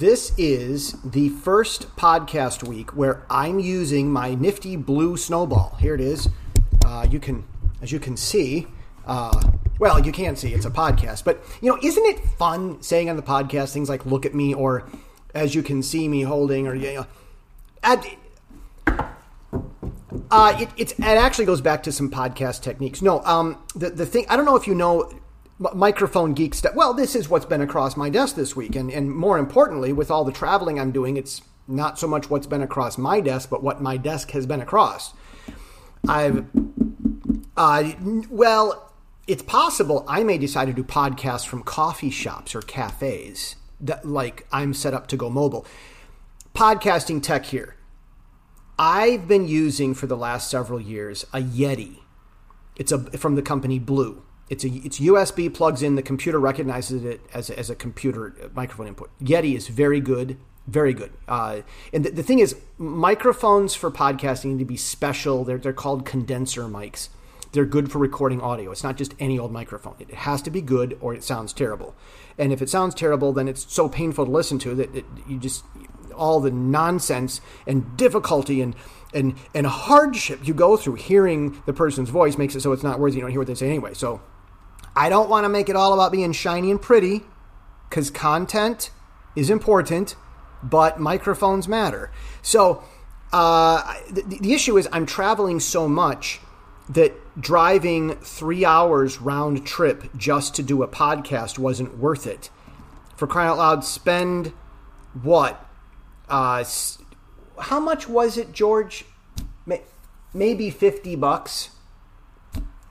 This is the first podcast week where I'm using my nifty blue snowball. Here it is. Uh, you can, as you can see, uh, well, you can't see, it's a podcast, but you know, isn't it fun saying on the podcast things like "look at me" or "as you can see me holding" or you know, at, uh, it, it, it actually goes back to some podcast techniques. No, um, the the thing I don't know if you know microphone geek stuff. Well, this is what's been across my desk this week, and and more importantly, with all the traveling I'm doing, it's not so much what's been across my desk, but what my desk has been across. I've, uh, well, it's possible I may decide to do podcasts from coffee shops or cafes. That like I'm set up to go mobile. Podcasting tech here. I've been using for the last several years a Yeti. It's a from the company Blue it's a it's USB plugs in. The computer recognizes it as a, as a computer microphone input. Yeti is very good, very good. Uh, and the, the thing is, microphones for podcasting need to be special. They're they're called condenser mics. They're good for recording audio. It's not just any old microphone. It has to be good, or it sounds terrible. And if it sounds terrible, then it's so painful to listen to that it, you just all the nonsense and difficulty and and and hardship you go through hearing the person's voice makes it so it's not worthy. You don't hear what they say anyway. So I don't want to make it all about being shiny and pretty because content is important, but microphones matter. So uh, the, the issue is I'm traveling so much that driving three hours round trip just to do a podcast wasn't worth it. For crying out loud, spend what? Uh, how much was it, George? Maybe 50 bucks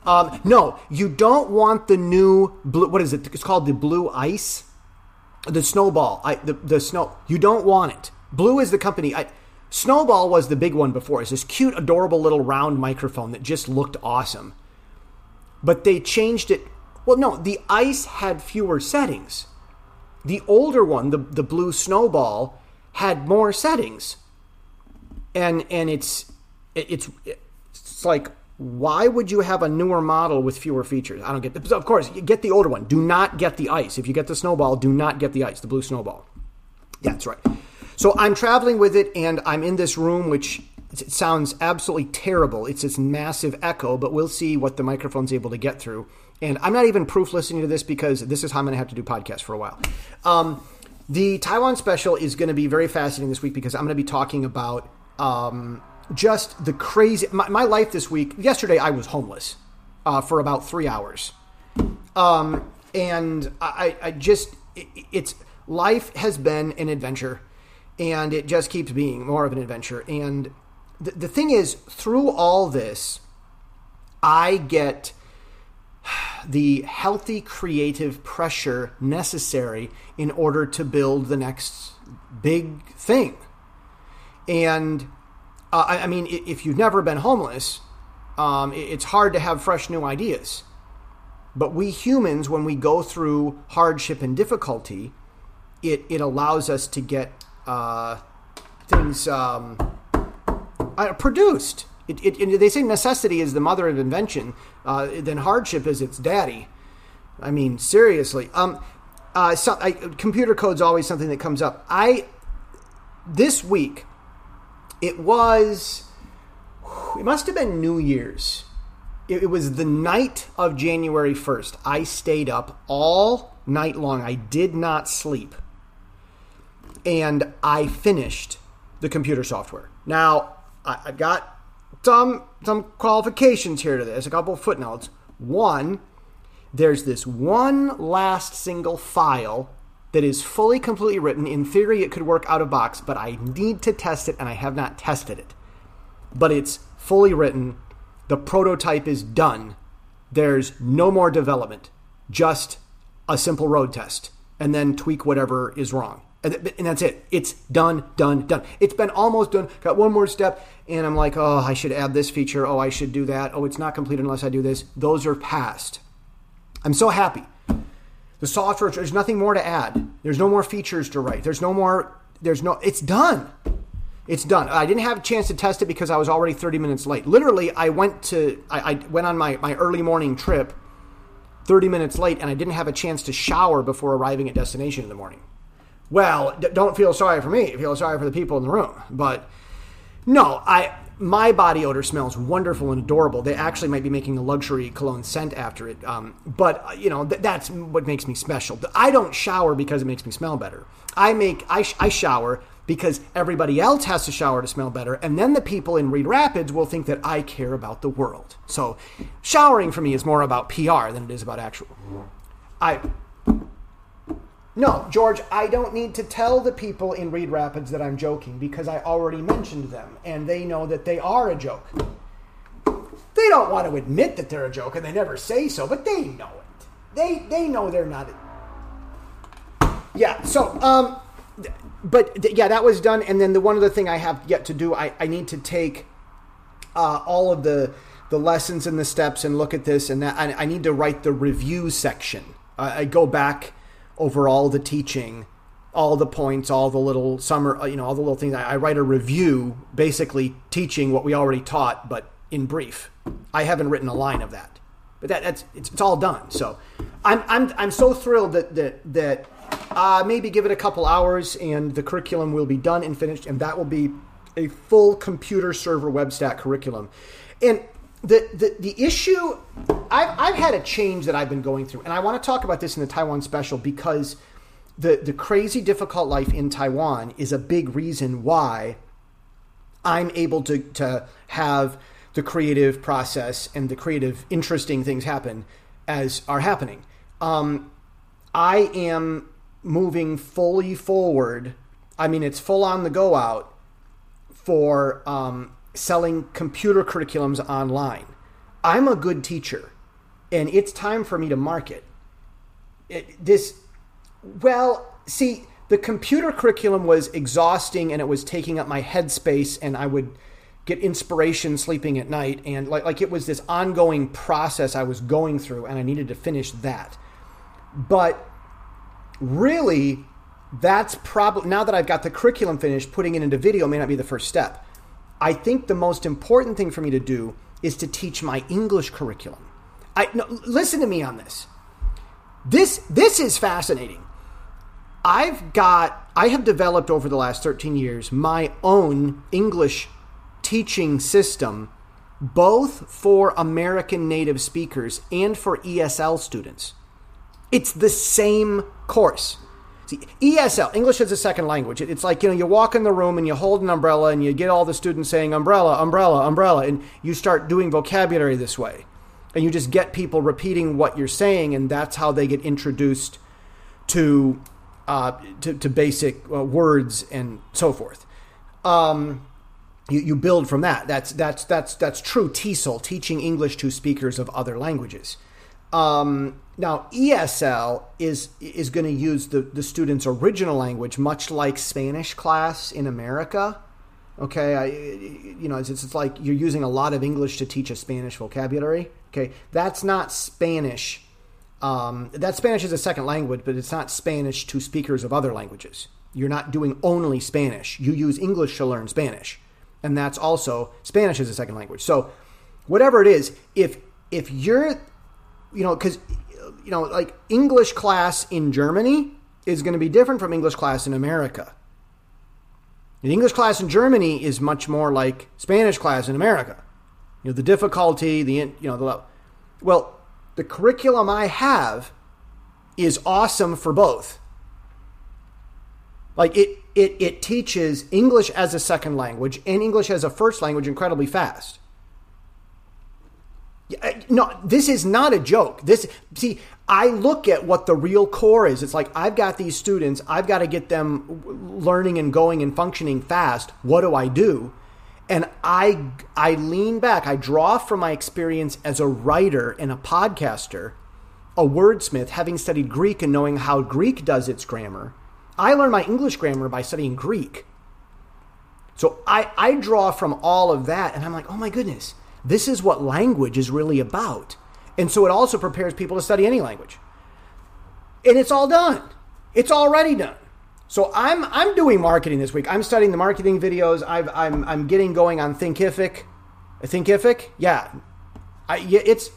um, no, you don't want the new blue. What is it? It's called the blue ice, the snowball. I, the the snow. You don't want it. Blue is the company. I, Snowball was the big one before. It's this cute, adorable little round microphone that just looked awesome. But they changed it. Well, no, the ice had fewer settings. The older one, the the blue Snowball, had more settings. And and it's it's it's like why would you have a newer model with fewer features? I don't get. The, of course, get the older one. Do not get the ice. If you get the snowball, do not get the ice. The blue snowball. Yeah, that's right. So I'm traveling with it, and I'm in this room, which it sounds absolutely terrible. It's this massive echo, but we'll see what the microphone's able to get through. And I'm not even proof listening to this because this is how I'm going to have to do podcasts for a while. Um, the Taiwan special is going to be very fascinating this week because I'm going to be talking about um, just the crazy. My, my, life this week. Yesterday, I was homeless uh, for about three hours, um, and I, I just it, it's life has been an adventure, and it just keeps being more of an adventure. And the, the thing is, through all this, I get the healthy creative pressure necessary in order to build the next big thing. And uh, I, I, mean, if you've never been homeless, um, it's hard to have fresh new ideas. But we humans, when we go through hardship and difficulty, it, it allows us to get uh, things um, uh, produced. It, it, they say necessity is the mother of invention, uh, then hardship is its daddy. I mean, seriously. Um, uh, so, I, computer code's always something that comes up. I this week it was, it must have been New Year's. It, it was the night of January 1st. I stayed up all night long. I did not sleep. And I finished the computer software. Now, I, I've got some some qualifications here to this, a couple footnotes. One, there's this one last single file that is fully completely written. In theory, it could work out of box, but I need to test it, and I have not tested it. But it's fully written. The prototype is done. There's no more development, just a simple road test, and then tweak whatever is wrong. And, that's it. It's done, done, done. It's been almost done. Got one more step, and I'm like, oh, I should add this feature. Oh, I should do that. Oh, it's not complete unless I do this. Those are past. I'm so happy. The software, there's nothing more to add. There's no more features to write. There's no more, there's no, it's done. It's done. I didn't have a chance to test it because I was already 30 minutes late. Literally, I went to, I, I went on my, my early morning trip 30 minutes late and I didn't have a chance to shower before arriving at destination in the morning. Well, d- don't feel sorry for me. Feel sorry for the people in the room. But no, I my body odor smells wonderful and adorable. They actually might be making a luxury cologne scent after it. Um, but you know th- that's what makes me special. I don't shower because it makes me smell better. I make I, sh- I shower because everybody else has to shower to smell better, and then the people in Reed Rapids will think that I care about the world. So, showering for me is more about PR than it is about actual. I no, George, I don't need to tell the people in Reed Rapids that I'm joking because I already mentioned them and they know that they are a joke. They don't want to admit that they're a joke and they never say so, but they know it. They they know they're not. Yeah, so um but yeah, that was done and then the one other thing I have yet to do, I I need to take uh, all of the the lessons and the steps and look at this and that I, I need to write the review section. I go back over all the teaching, all the points, all the little summer, uh, you know, all the little things. I, I write a review, basically teaching what we already taught, but in brief. I haven't written a line of that, but that, that's it's, it's all done. So I'm I'm I'm so thrilled that that that uh, maybe give it a couple hours and the curriculum will be done and finished, and that will be a full computer server web stack curriculum. And the, the, the issue I've, I've had a change that I've been going through, and I want to talk about this in the Taiwan special because the, the crazy difficult life in Taiwan is a big reason why I'm able to, to have the creative process and the creative, interesting things happen as are happening. Um, I am moving fully forward. I mean, it's full on the go out for um, selling computer curriculums online. I'm a good teacher, and it's time for me to market. It, this, well, see, the computer curriculum was exhausting and it was taking up my headspace, and I would get inspiration sleeping at night, and like like it was this ongoing process I was going through, and I needed to finish that. But really, that's probably now that I've got the curriculum finished, putting it into video may not be the first step I think the most important thing for me to do is to teach my English curriculum. I no, listen to me on this. This this is fascinating. I've got I have developed over the last 13 years my own English teaching system both for American native speakers and for ESL students. It's the same course. See, ESL, English as a second language. It's like, you know, you walk in the room and you hold an umbrella and you get all the students saying umbrella, umbrella, umbrella, and you start doing vocabulary this way. And you just get people repeating what you're saying, and that's how they get introduced to uh, to, to, basic uh, words and so forth. Um, you, you build from that. That's that's that's that's true TESOL, teaching English to speakers of other languages. Um, now, ESL is is going to use the, the student's original language, much like Spanish class in America. Okay, I, you know, it's, it's like you're using a lot of English to teach a Spanish vocabulary. Okay, that's not Spanish. Um, that Spanish is a second language, but it's not Spanish to speakers of other languages. You're not doing only Spanish. You use English to learn Spanish, and that's also Spanish is a second language. So, whatever it is, if if you're, you know, because you know, like English class in Germany is going to be different from English class in America. The English class in Germany is much more like Spanish class in America. You know, the difficulty, the you know, the well, the curriculum I have is awesome for both. Like it it it teaches English as a second language and English as a first language incredibly fast. Uh, no, this is not a joke. This see, I look at what the real core is. It's like I've got these students, I've got to get them learning and going and functioning fast. What do I do? And I I lean back. I draw from my experience as a writer and a podcaster, a wordsmith, having studied Greek and knowing how Greek does its grammar. I learned my English grammar by studying Greek. So I, I draw from all of that and I'm like, oh my goodness this is what language is really about. And so it also prepares people to study any language. And it's all done. It's already done. So I'm I'm doing marketing this week. I'm studying the marketing videos. I've, I'm I'm getting going on Thinkific. Thinkific, yeah. I, it's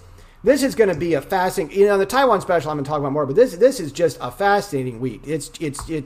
this is going to be a fascinating. You know, the Taiwan special I'm going to talk about more, but this this is just a fascinating week. It's it's it